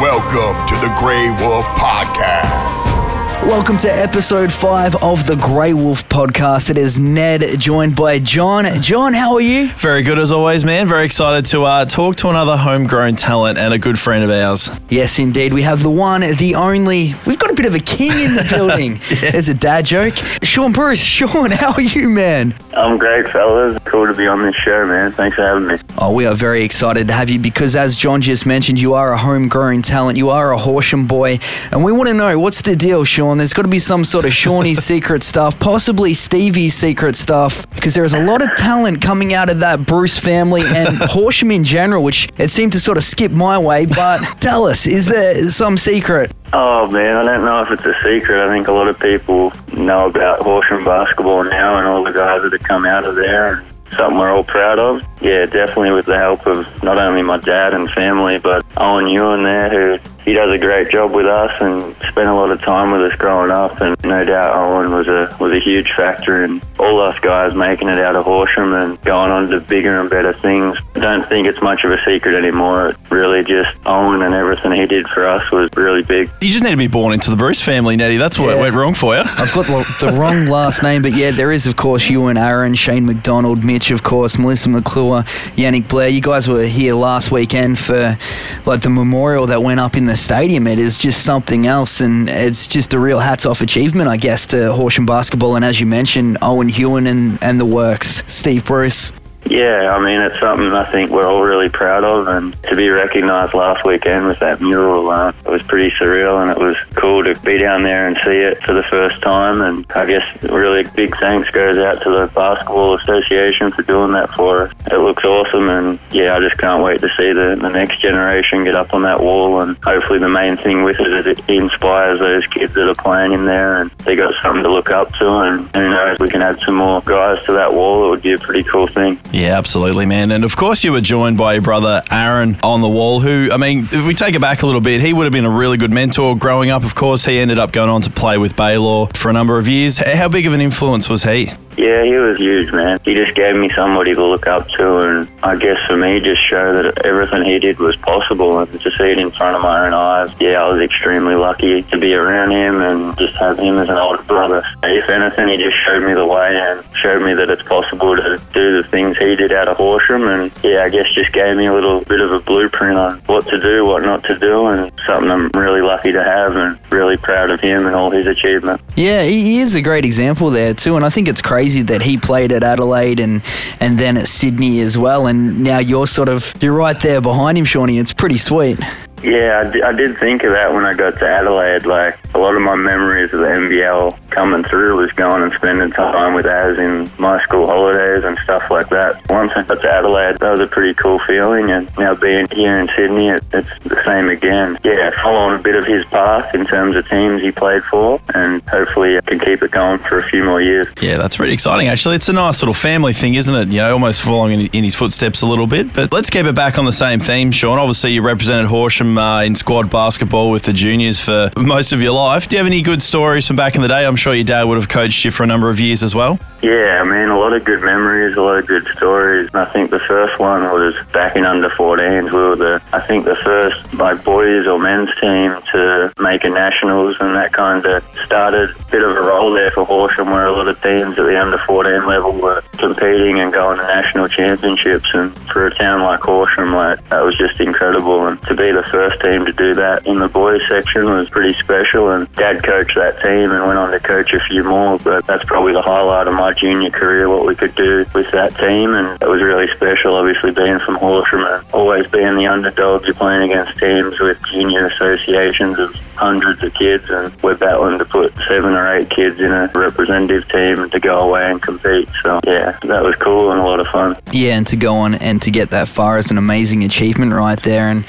Welcome to the Grey Wolf Podcast. Welcome to episode five of the Grey Wolf podcast. It is Ned joined by John. John, how are you? Very good as always, man. Very excited to uh, talk to another homegrown talent and a good friend of ours. Yes, indeed. We have the one, the only. We've got a bit of a king in the building. yeah. There's a dad joke. Sean Bruce. Sean, how are you, man? I'm great, fellas. Cool to be on this show, man. Thanks for having me. Oh, we are very excited to have you because, as John just mentioned, you are a homegrown talent. You are a Horsham boy. And we want to know what's the deal, Sean? There's got to be some sort of Shawnee's secret stuff, possibly Stevie's secret stuff, because there's a lot of talent coming out of that Bruce family and Horsham in general, which it seemed to sort of skip my way. But tell us, is there some secret? Oh man, I don't know if it's a secret. I think a lot of people know about Horsham basketball now and all the guys that have come out of there something we're all proud of. Yeah, definitely with the help of not only my dad and family, but Owen Ewan there, who he does a great job with us and spent a lot of time with us growing up. And no doubt Owen was a was a huge factor in all us guys making it out of Horsham and going on to bigger and better things. I don't think it's much of a secret anymore. It really just Owen and everything he did for us was really big. You just need to be born into the Bruce family, Nettie. That's what yeah. went wrong for you. I've got the wrong last name, but yeah, there is of course you and Aaron, Shane McDonald, Mitch, of course, Melissa McClure, Yannick Blair. You guys were here last weekend for like the memorial that went up in the stadium. It is just something else, and it's just a real hats off achievement, I guess, to Horsham basketball. And as you mentioned, Owen Ewan and, and the works, Steve Bruce. Yeah, I mean, it's something I think we're all really proud of, and to be recognised last weekend with that mural, uh, it was pretty surreal, and it was cool to be down there and see it for the first time. And I guess really big thanks goes out to the Basketball Association for doing that for us. It looks awesome, and yeah, I just can't wait to see the, the next generation get up on that wall, and hopefully the main thing with it is it inspires those kids that are playing in there, and they got something to look up to, and who knows, we can add some more guys to that wall. It would be a pretty cool thing. Yeah, absolutely, man. And of course, you were joined by your brother Aaron on the wall, who, I mean, if we take it back a little bit, he would have been a really good mentor growing up. Of course, he ended up going on to play with Baylor for a number of years. How big of an influence was he? Yeah, he was huge, man. He just gave me somebody to look up to, and I guess for me, just show that everything he did was possible, and to see it in front of my own eyes. Yeah, I was extremely lucky to be around him and just have him as an older brother. If anything, he just showed me the way and showed me that it's possible to do the things he did out of Horsham, and yeah, I guess just gave me a little bit of a blueprint on what to do, what not to do, and something I'm really lucky to have, and really proud of him and all his achievements. Yeah, he is a great example there too, and I think it's crazy crazy that he played at Adelaide and and then at Sydney as well, and now you're sort of you're right there behind him, Shawnee. It's pretty sweet. Yeah, I, d- I did think of that when I got to Adelaide. Like a lot of my memories of the NBL coming through was going and spending time with Az in my school holidays and stuff like that. Once I got to Adelaide, that was a pretty cool feeling. And now being here in Sydney, it, it's the same again. Yeah, following a bit of his path in terms of teams he played for, and hopefully I can keep it going for a few more years. Yeah, that's pretty exciting. Actually, it's a nice little family thing, isn't it? You know, almost following in, in his footsteps a little bit. But let's keep it back on the same theme, Sean. Obviously, you represented Horsham uh, in squad basketball with the juniors for most of your life. Do you have any good stories from back in the day? I'm sure your dad would have coached you for a number of years as well. Yeah, I mean, a lot of good memories, a lot of good stories. I think the first one was back in under 14s. We were the, I think, the first like boys or men's team to make a nationals, and that kind of started a bit of a role there for Horsham, where a lot of teams at the under 14 level were competing and going to national championships. And for a town like Horsham, like that was just incredible. And to be the first team to do that in the boys section was pretty special. And Dad coached that team and went on to coach a few more. But that's probably the highlight of my junior career, what we could do with that team. And it was really special, obviously, being from Horsham and always being the underdog. You're playing against teams with junior associations of hundreds of kids, and we're battling to put seven or eight kids in a representative team to go away and compete. So, yeah, that was cool and a lot of fun. Yeah, and to go on and to get that far is an amazing achievement right there. And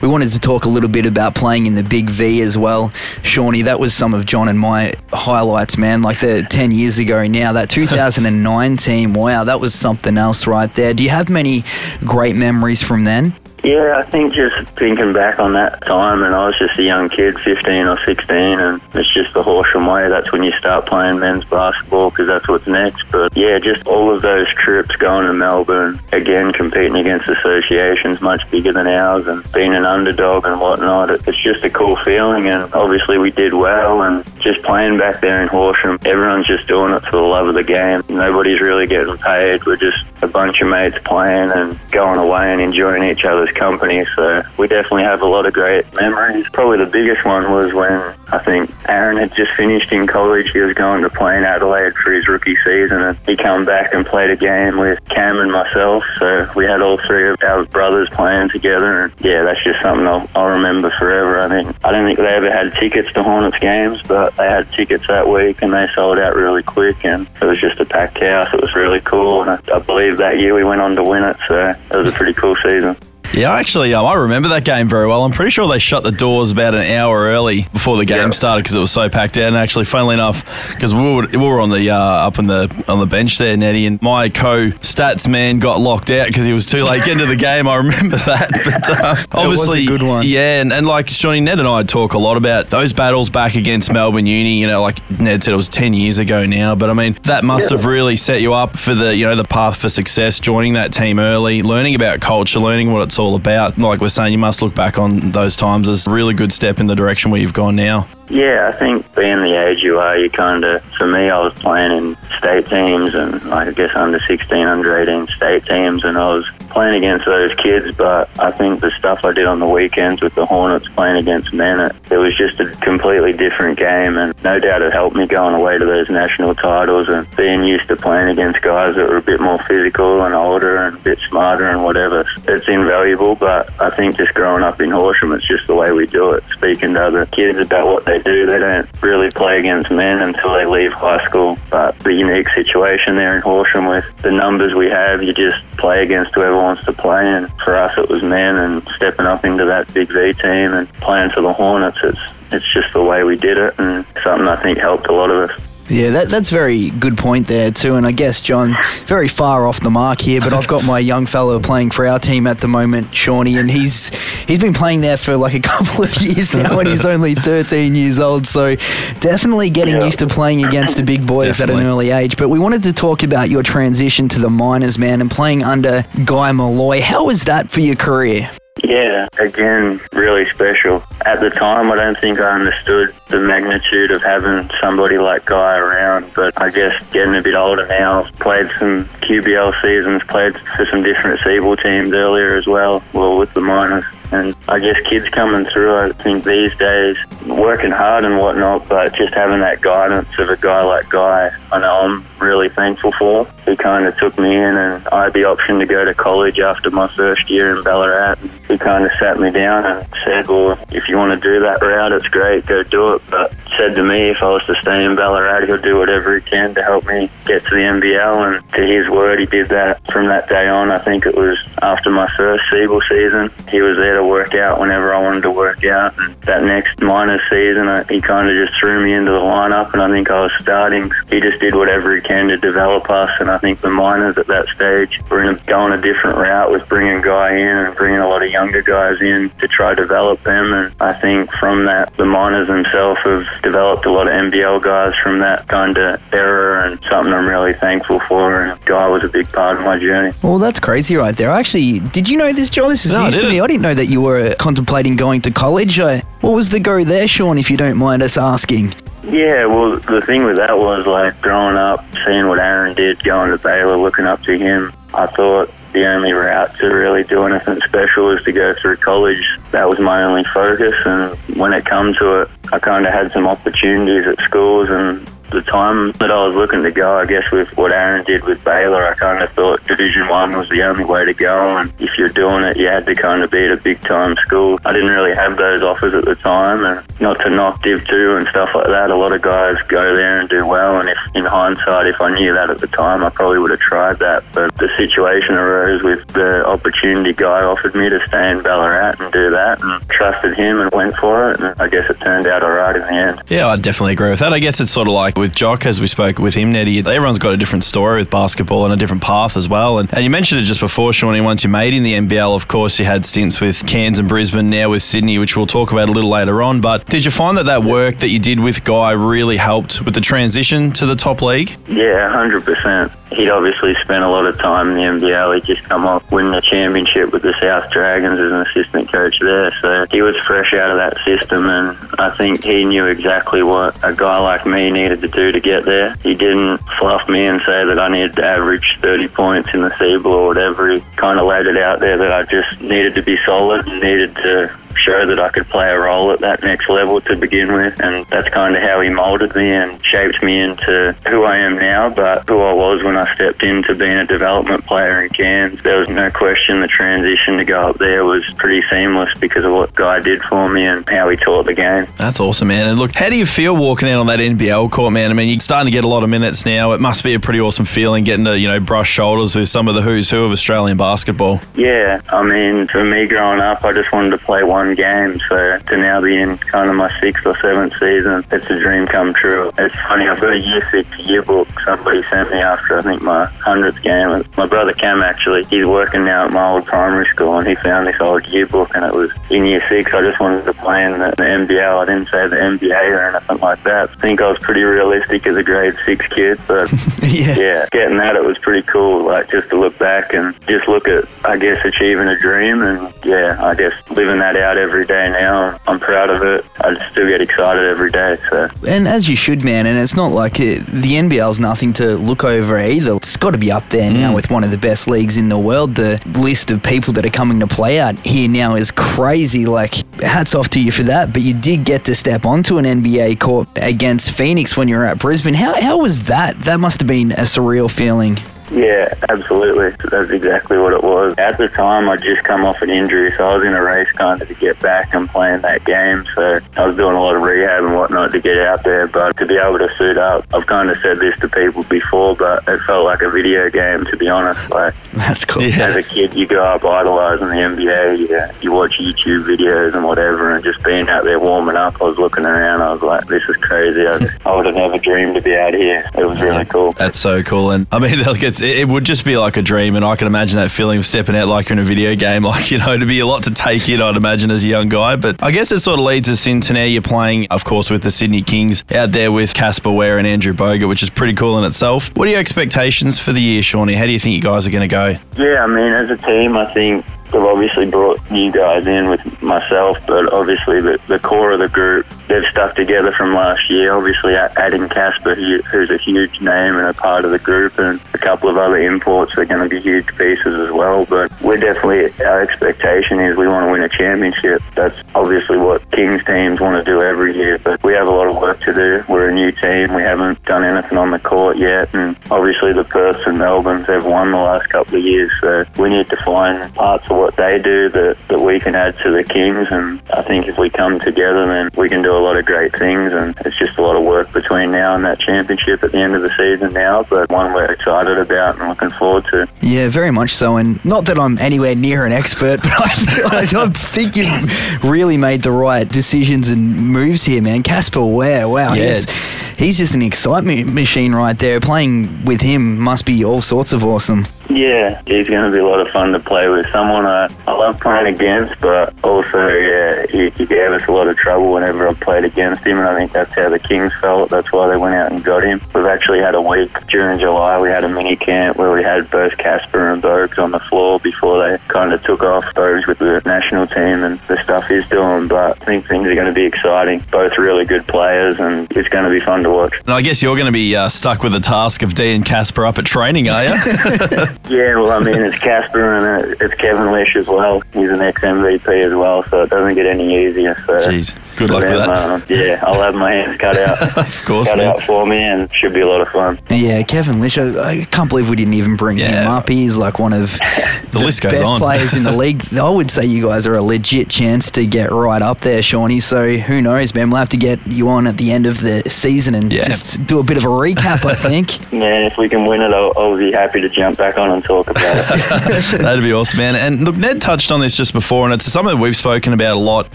we wanted to talk a little bit about playing in the Big V as well. Shawnee, that was some of John and my highlights, man. Like the 10 years ago now, that 2009 team, wow, that was something else right there. Do you have many great memories from then? Yeah, I think just thinking back on that time, and I was just a young kid, 15 or 16, and it's just the Horsham way. That's when you start playing men's basketball because that's what's next. But yeah, just all of those trips going to Melbourne, again, competing against associations much bigger than ours, and being an underdog and whatnot, it's just a cool feeling. And obviously, we did well, and just playing back there in Horsham, everyone's just doing it for the love of the game. Nobody's really getting paid. We're just a bunch of mates playing and going away and enjoying each other's company. So we definitely have a lot of great memories. Probably the biggest one was when I think Aaron had just finished in college. He was going to play in Adelaide for his rookie season and he came back and played a game with Cam and myself. So we had all three of our brothers playing together and yeah, that's just something I'll, I'll remember forever. I think I don't think they ever had tickets to Hornets games, but they had tickets that week and they sold out really quick and it was just a packed house. It was really cool and I, I believe that year we went on to win it. So it was a pretty cool season. Yeah, actually, um, I remember that game very well. I'm pretty sure they shut the doors about an hour early before the game Yeah. started because it was so packed out. And actually, funnily enough, because we were, we were on the uh, up in the on the bench there, Nettie, and my co-stats man got locked out because he was too late getting to the game. I remember that. But uh, obviously, good one. Yeah, and, and like Shawnee, Ned and I talk a lot about those battles back against Melbourne Uni. You know, like Ned said, it was ten years ago now, but I mean that must Yeah. have really set you up for the you know the path for success. Joining that team early, learning about culture, learning what it's all about. Like we're saying, you must look back on those times as a really good step in the direction where you've gone now. Yeah, I think being the age you are, you kind of, for me, I was playing in state teams and like I guess under 16, under 18 state teams, and I was playing against those kids. But I think the stuff I did on the weekends with the Hornets playing against men, it, it was just a completely different game, and no doubt it helped me going away to those national titles and being used to playing against guys that were a bit more physical and older and a bit smarter and whatever. It's invaluable, but I think just growing up in Horsham, it's just the way we do it. Speaking to other kids about what they do, they don't really play against men until they leave high school. But the unique situation there in Horsham with the numbers we have, you just play against whoever wants to play. And for us, it was men and stepping up into that big V team and playing for the Hornets. It's it's just the way we did it, and something I think helped a lot of us. Yeah, that, that's very good point there too. And I guess John, very far off the mark here, but I've got my young fellow playing for our team at the moment, Shawnee, and he's he's been playing there for like a couple of years now, and he's only 13 years old. So definitely getting Yeah. used to playing against the big boys at an early age. But we wanted to talk about your transition to the Miners, man, and playing under Guy Molloy. How was that for your career? Yeah, again, really special. At the time, I don't think I understood the magnitude of having somebody like Guy around, but I guess getting a bit older now, played some QBL seasons, played for some different SEABL teams earlier as well, well, with the Miners. And I guess kids coming through, I think these days, working hard and whatnot, but just having that guidance of a guy like Guy, I know I'm really thankful for. He kind of took me in, and I had the option to go to college after my first year in Ballarat. He kind of sat me down and said, Well, if you want to do that route, it's great, go do it. But said to me, if I was to stay in Ballarat, he'll do whatever he can to help me get to the NBL. And to his word, he did that from that day on. I think it was after my first SEABL season. He was there to work out whenever I wanted to work out. And that next minor season, uh, he kind of just threw me into the lineup, and I think I was starting. He just did whatever he can to develop us, and I think the Miners at that stage were in a, going a different route with bringing Guy in and bringing a lot of younger guys in to try to develop them. And I think from that, the miners themselves have developed a lot of NBL guys from that kind of era, and something I'm really thankful for. And Guy was a big part of my journey. Well, that's crazy right there. Actually, did you know this, John? This is No, I news to didn't. me. I didn't know that you were contemplating going to college. Uh, what was the go there, Sean, if you don't mind us asking? Yeah, well, the thing with that was like growing up, seeing what Aaron did, going to Baylor, looking up to him. I thought the only route to really do anything special was to go through college. That was my only focus, and when it come to it, I kind of had some opportunities at schools and. The time that I was looking to go, I guess with what Aaron did with Baylor, I kind of thought Division One was the only way to go, and if you're doing it, you had to kind of be at a big time school. I didn't really have those offers at the time, and not to knock Div Two and stuff like that. A lot of guys go there and do well, and if in hindsight, if I knew that at the time, I probably would have tried that. But the situation arose with the opportunity guy offered me to stay in Ballarat and do that, and trusted him and went for it, and I guess it turned out alright in the end. Yeah, I definitely agree with that. I guess it's sort of like with Jock as we spoke with him, Nettie. Everyone's got a different story with basketball and a different path as well. And, and you mentioned it just before, Shawnee. Once you made in the NBL, of course, you had stints with Cairns and Brisbane, now with Sydney, which we'll talk about a little later on. But did you find that that work that you did with Guy really helped with the transition to the top league? Yeah, hundred percent. He'd obviously spent a lot of time in the NBL. He'd just come off winning a championship with the South Dragons as an assistant coach there, so he was fresh out of that system, and I think he knew exactly what a guy like me needed to do to get there. He didn't fluff me and say that I needed to average 30 points in the SEABL or whatever. He kind of laid it out there that I just needed to be solid, needed to show that I could play a role at that next level to begin with. And that's kind of how he molded me and shaped me into who I am now, but who I was when I stepped into being a development player in Cairns. There was no question the transition to go up there was pretty seamless because of what Guy did for me and how he taught the game. That's awesome, man. And look, how do you feel walking out on that NBL court, man? I mean, you're starting to get a lot of minutes now. It must be a pretty awesome feeling getting to, you know, brush shoulders with some of the who's who of Australian basketball. Yeah, I mean, for me growing up, I just wanted to play one game. So to now be in kind of my sixth or seventh season, it's a dream come true. It's funny, I've got a year six yearbook somebody sent me after I think my hundredth game. My brother Cam actually, he's working now at my old primary school, and he found this old yearbook, and it was in year six. I just wanted to play in the, the NBL. I didn't say the NBA or anything like that. I think I was pretty realistic as a grade six kid, but yeah. yeah, getting that it was pretty cool. Like just to look back and just look at, I guess, achieving a dream, and yeah, I guess living that out every day now. I'm proud of it. I still get excited every day. So And as you should, man. And it's not like it, the NBL's nothing to look over either. It's got to be up there now mm. with one of the best leagues in the world. The list of people that are coming to play out here now is crazy. Like, hats off to you for that. But you did get to step onto an NBA court against Phoenix when you were at Brisbane. How, how was that? That must have been a surreal feeling. Yeah, absolutely. That's exactly what it was. At the time, I'd just come off an injury, so I was in a race kind of to get back and playing that game. So I was doing a lot of rehab and whatnot to get out there. But to be able to suit up, I've kind of said this to people before, but it felt like a video game, to be honest. Like, That's cool. Yeah. as a kid, you grow up idolizing the NBA. You, you watch YouTube videos and whatever, and just being out there warming up, I was looking around. I was like, this is crazy. I, I would have never dreamed to be out here. It was really cool. That's so cool. And I mean, like it's, it, it would just be like a dream. And I can imagine that feeling of stepping out like you're in a video game. Like, you know, to be a lot to take in, I'd imagine, as a young guy. But I guess it sort of leads us into now you're playing, of course, with the Sydney Kings out there with Casper Ware and Andrew Bogut, which is pretty cool in itself. What are your expectations for the year, Shawnee? How do you think you guys are going to go? Yeah, I mean, as a team, I think they've obviously brought new guys in with myself, but obviously the, the core of the group, they've stuck together from last year. Obviously, adding Casper, who- who's a huge name and a part of the group, and a couple of other imports are going to be huge pieces as well. But we're definitely, our expectation is we want to win a championship. That's obviously what Kings teams want to do every year, but we have a lot of work to do. We're a new team. We haven't done anything on the court yet, and obviously the Perths and Melbournes have won the last couple of years, so we need to find parts of what they do that, that we can add to the Kings, and I think if we come together, then we can do a lot of great things, and it's just a lot of work between now and that championship at the end of the season now, but one we're excited about and looking forward to. Yeah, very much so. And not that I'm anywhere near an expert, but I, I think you've really made the right decisions and moves here, man. Casper Ware, wow. Yeah. He's, he's just an excitement machine right there. Playing with him must be all sorts of awesome. Yeah, he's going to be a lot of fun to play with. Someone I, I love playing against, but also, yeah, he, he gave us a lot of trouble whenever I played against him, and I think that's how the Kings felt. That's why they went out and got him. We've actually had a week during July. We had a mini camp where we had both Casper and Bogues on the floor before they kind of took off. Bogues with the national team and the stuff he's doing, but I think things are going to be exciting. Both really good players, and it's going to be fun to watch. And I guess you're going to be uh, stuck with the task of D and Casper up at training, are you? Yeah, well, I mean, it's Casper and it's Kevin Lisch as well. He's an ex MVP as well, so it doesn't get any easier. So, Jeez, good luck with that. uh, yeah, I'll have my hands cut out, Of course, cut man. out for me, and should be a lot of fun. Yeah, Kevin Lisch, I, I can't believe we didn't even bring him up. He's like one of the, list goes best on. players in the league. I would say you guys are a legit chance to get right up there, Shawnee. So who knows, man? We'll have to get you on at the end of the season and Yeah. just do a bit of a recap, I think. Man, if we can win it, I'll, I'll be happy to jump back on on and talk about it. That'd be awesome, man. And look, Ned touched on this just before, and it's something that we've spoken about a lot.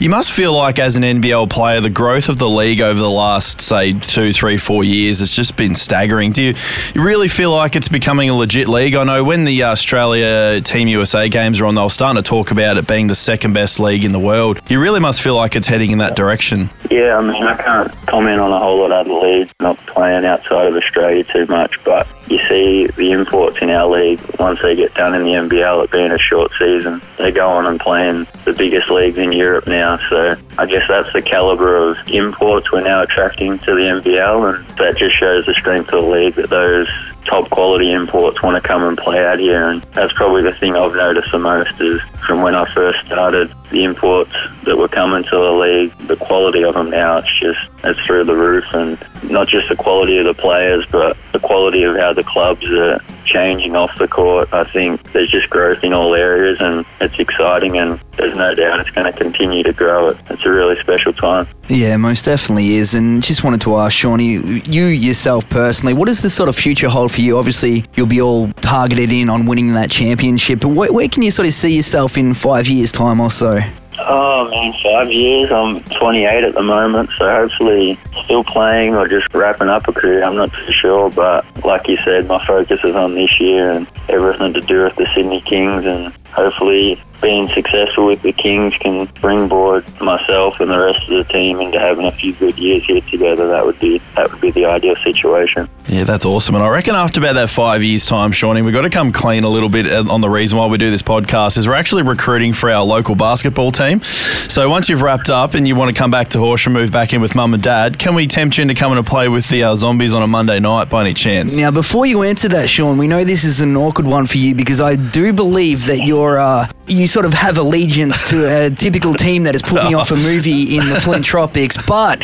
You must feel like, as an NBL player, the growth of the league over the last, say, two, three, four years has just been staggering. Do you, you really feel like it's becoming a legit league? I know when the Australia Team USA games are on, they'll start to talk about it being the second best league in the world. You really must feel like it's heading in that direction. Yeah, I mean, I can't comment on a whole lot of other leagues, not playing outside of Australia too much, but you see the imports in our league, once they get done in the NBL, it being a short season, they go on and play in the biggest leagues in Europe now. So I guess that's the caliber of imports we're now attracting to the NBL, and that just shows the strength of the league that those top quality imports want to come and play out here. And that's probably the thing I've noticed the most is from when I first started, the imports that were coming to the league, the quality of them now, it's just, it's through the roof. And not just the quality of the players, but the quality of how the clubs are changing off the court. I think there's just growth in all areas and it's exciting and there's no doubt it's going to continue to grow. It's a really special time. Yeah, most definitely is. And just wanted to ask Shawnee, you yourself personally, what does the sort of future hold for you? Obviously, you'll be all targeted in on winning that championship, but where, where can you sort of see yourself in five years' time or so? Oh man, five years. I'm 28 at the moment, so hopefully still playing or just wrapping up a career. I'm not too sure, but like you said, my focus is on this year and everything to do with the Sydney Kings, and hopefully being successful with the Kings can springboard myself and the rest of the team into having a few good years here together. That would be that would be the ideal situation. Yeah, that's awesome. And I reckon after about that five years' time, Shawnee, we've got to come clean a little bit on the reason why we do this podcast is we're actually recruiting for our local basketball team. So once you've wrapped up and you want to come back to Horsham, move back in with mum and dad, can we tempt you into coming to play with the uh, Zombies on a Monday night by any chance? Now, before you answer that, Sean, we know this is an awkward one for you because I do believe that you're uh, you sort of have allegiance to a typical team that is putting off a movie in the Flint Tropics, but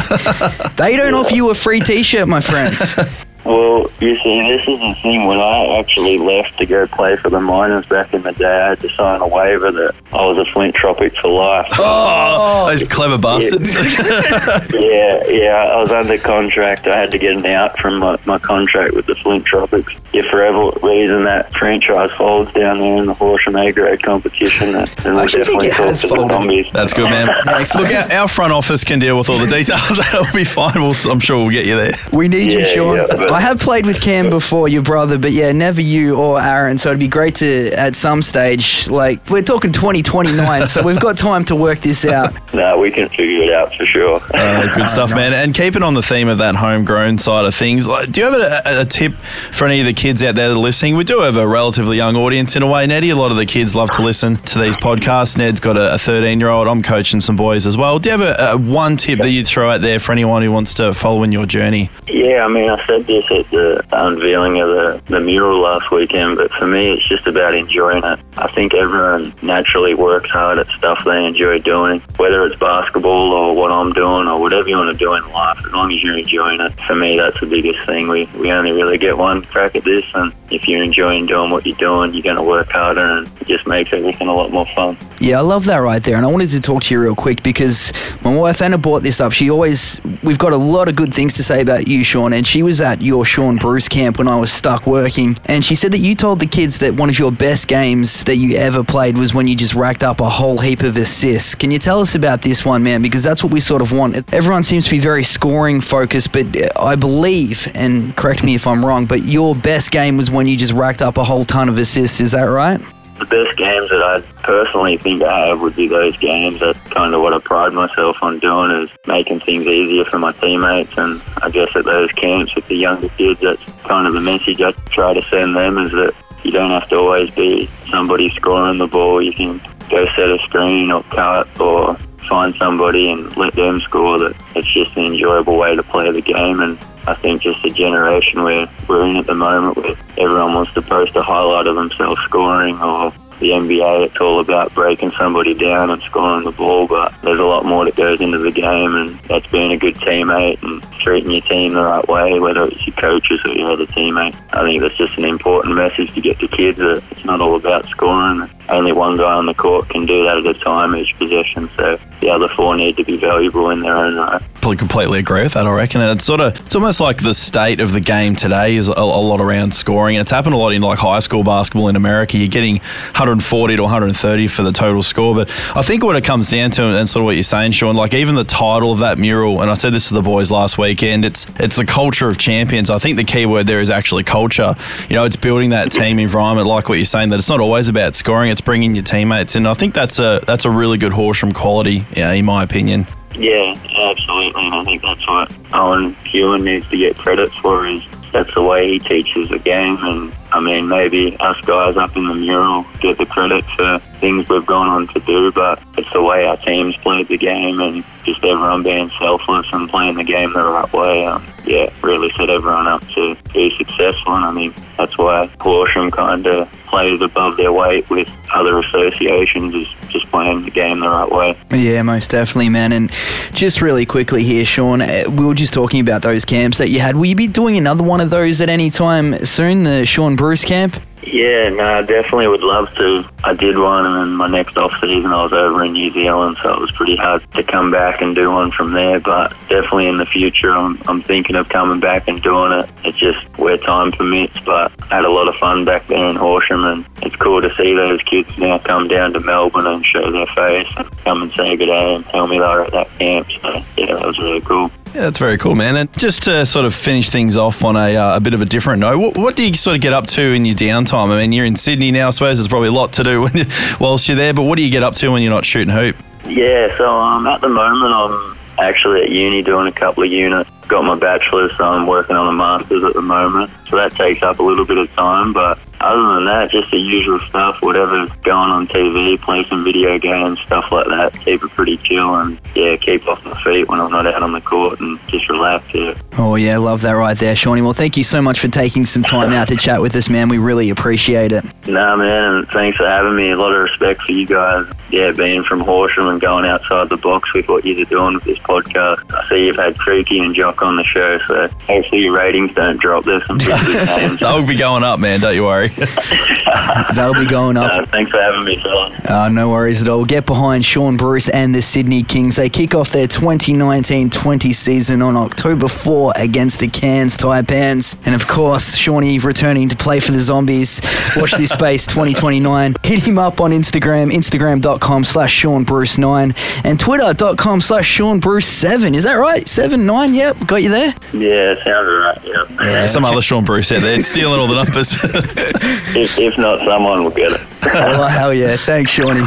they don't offer you a free T-shirt, my friends. Well, you see, this is the thing. When I actually left to go play for the Miners back in the day, I had to sign a waiver that I was a Flint Tropic for life. Oh, oh. those clever bastards. yeah, yeah. I was under contract. I had to get an out from my, my contract with the Flint Tropics. If for whatever reason that franchise folds down there in the Horsham A grade competition, then I actually think it has to folded. Zombies. That's good, man. Look, our, our front office can deal with all the details. That'll be fine. We'll, I'm sure we'll get you there. We need you, Sean. yeah, but- I have played with Cam before, your brother, but yeah, never you or Aaron. So it'd be great to, at some stage, like we're talking 2029, so we've got time to work this out. No, we can figure it out for sure. Uh, good stuff, man. And keeping on the theme of that homegrown side of things, like, do you have a, a tip for any of the kids out there that are listening? We do have a relatively young audience in a way, Nettie. A lot of the kids love to listen to these podcasts. Ned's got a 13 year old. I'm coaching some boys as well. Do you have a, a one tip that you'd throw out there for anyone who wants to follow in your journey? Yeah, I mean, I said this at the unveiling of the, the mural last weekend, but for me, it's just about enjoying it. I think everyone naturally works hard at stuff they enjoy doing, whether it's basketball or what I'm doing or whatever you want to do in life, as long as you're enjoying it. For me, that's the biggest thing. We, we only really get one crack at this, and if you're enjoying doing what you're doing, you're going to work harder, and it just makes everything a lot more fun. Yeah, I love that right there. And I wanted to talk to you real quick because my wife Anna brought this up. She always, we've got a lot of good things to say about you, Sean. And she was at your Sean Bruce camp when I was stuck working. And she said that you told the kids that one of your best games that you ever played was when you just racked up a whole heap of assists. Can you tell us about this one, man? Because that's what we sort of want. Everyone seems to be very scoring focused, but uh, I believe, and correct me if I'm wrong, but your best game was when you just racked up a whole ton of assists. Is that right? The best games that I personally think I have would be those games. That's kind of what I pride myself on doing is making things easier for my teammates. And I guess at those camps with the younger kids, that's kind of the message I try to send them is that you don't have to always be somebody scoring the ball. You can go set a screen or cut or find somebody and let them score. That it's just an enjoyable way to play the game and I think just a generation where we're in at the moment where everyone wants to post a highlight of themselves scoring or the NBA, it's all about breaking somebody down and scoring the ball, but there's a lot more that goes into the game, and that's being a good teammate and treating your team the right way, whether it's your coaches or your other teammates. I think that's just an important message to get to kids that it's not all about scoring. Only one guy on the court can do that at a time each possession. So the other four need to be valuable in their own right. Probably completely agree with that. I reckon, and it's sort of it's almost like the state of the game today is a, a lot around scoring, and it's happened a lot in like high school basketball in America. You're getting 140 to 130 for the total score, but I think what it comes down to, and sort of what you're saying, Sean, like even the title of that mural, and I said this to the boys last weekend. It's it's the culture of champions. I think the key word there is actually culture. You know, it's building that team environment, like what you're saying, that it's not always about scoring; it's bringing your teammates in. I think that's a that's a really good Horsham quality, yeah, in my opinion. Yeah, absolutely, and I think that's what Owen Hewen needs to get credit for is that's the way he teaches the game. And I mean, maybe us guys up in the mural get the credit for things we've gone on to do, but it's the way our teams played the game and just everyone being selfless and playing the game the right way. Um, yeah, really set everyone up to be successful. And I mean, that's why Horsham kind of played above their weight with other associations, is just playing the game the right way. Yeah, most definitely, man. And just really quickly here, Sean, uh, we were just talking about those camps that you had. Will you be doing another one of those at any time soon, the Sean Bruce camp? Yeah, no, I definitely would love to. I did one, and then my next off season I was over in New Zealand, so it was pretty hard to come back and do one from there. But definitely in the future, I'm, I'm thinking of coming back and doing it. It's just where time permits. But had a lot of fun back there in Horsham, and it's cool to see those kids now come down to Melbourne and show their face and come and say good day and tell me they were at that camp. So yeah, that was really cool. Yeah, that's very cool, man. And just to sort of finish things off on a, uh, a bit of a different note, what, what do you sort of get up to in your downtime? I mean, you're in Sydney now. I suppose there's probably a lot to do when you, whilst you're there. But what do you get up to when you're not shooting hoop? Yeah, so um, at the moment I'm actually at uni doing a couple of units. Got my bachelor's, so I'm working on a master's at the moment. So that takes up a little bit of time, but other than that, just the usual stuff, whatever's going on TV, play some video games, stuff like that. Keep it pretty chill and yeah, keep off my feet when I'm not out on the court and just relax. Yeah. Oh, yeah, love that right there, Shawnee. Well, thank you so much for taking some time out to chat with us, man. We really appreciate it. Nah, man, and thanks for having me. A lot of respect for you guys. Yeah, being from Horsham and going outside the box with what you're doing with this podcast. I see you've had Creaky and Jock on the show, so hopefully your ratings don't drop. There's some pretty good names. They'll be going up, man. Don't you worry. They'll be going up. Uh, thanks for having me, fella. Uh, no worries at all. Get behind Sean Bruce and the Sydney Kings. They kick off their 2019-20 season on October 4 against the Cairns Taipans. And of course, Shawnee returning to play for the Zombies. Watch this space 2029. Hit him up on Instagram, instagram.com slash Sean Bruce 9 and twitter.com slash Sean Bruce 7. Is that right? 7, 9? Yep, got you there. Yeah, sounds right. Yeah. Yeah, some other Sean Bruce out there stealing all the numbers. If, if not, someone will get it. Oh, hell yeah. Thanks, Shawnee.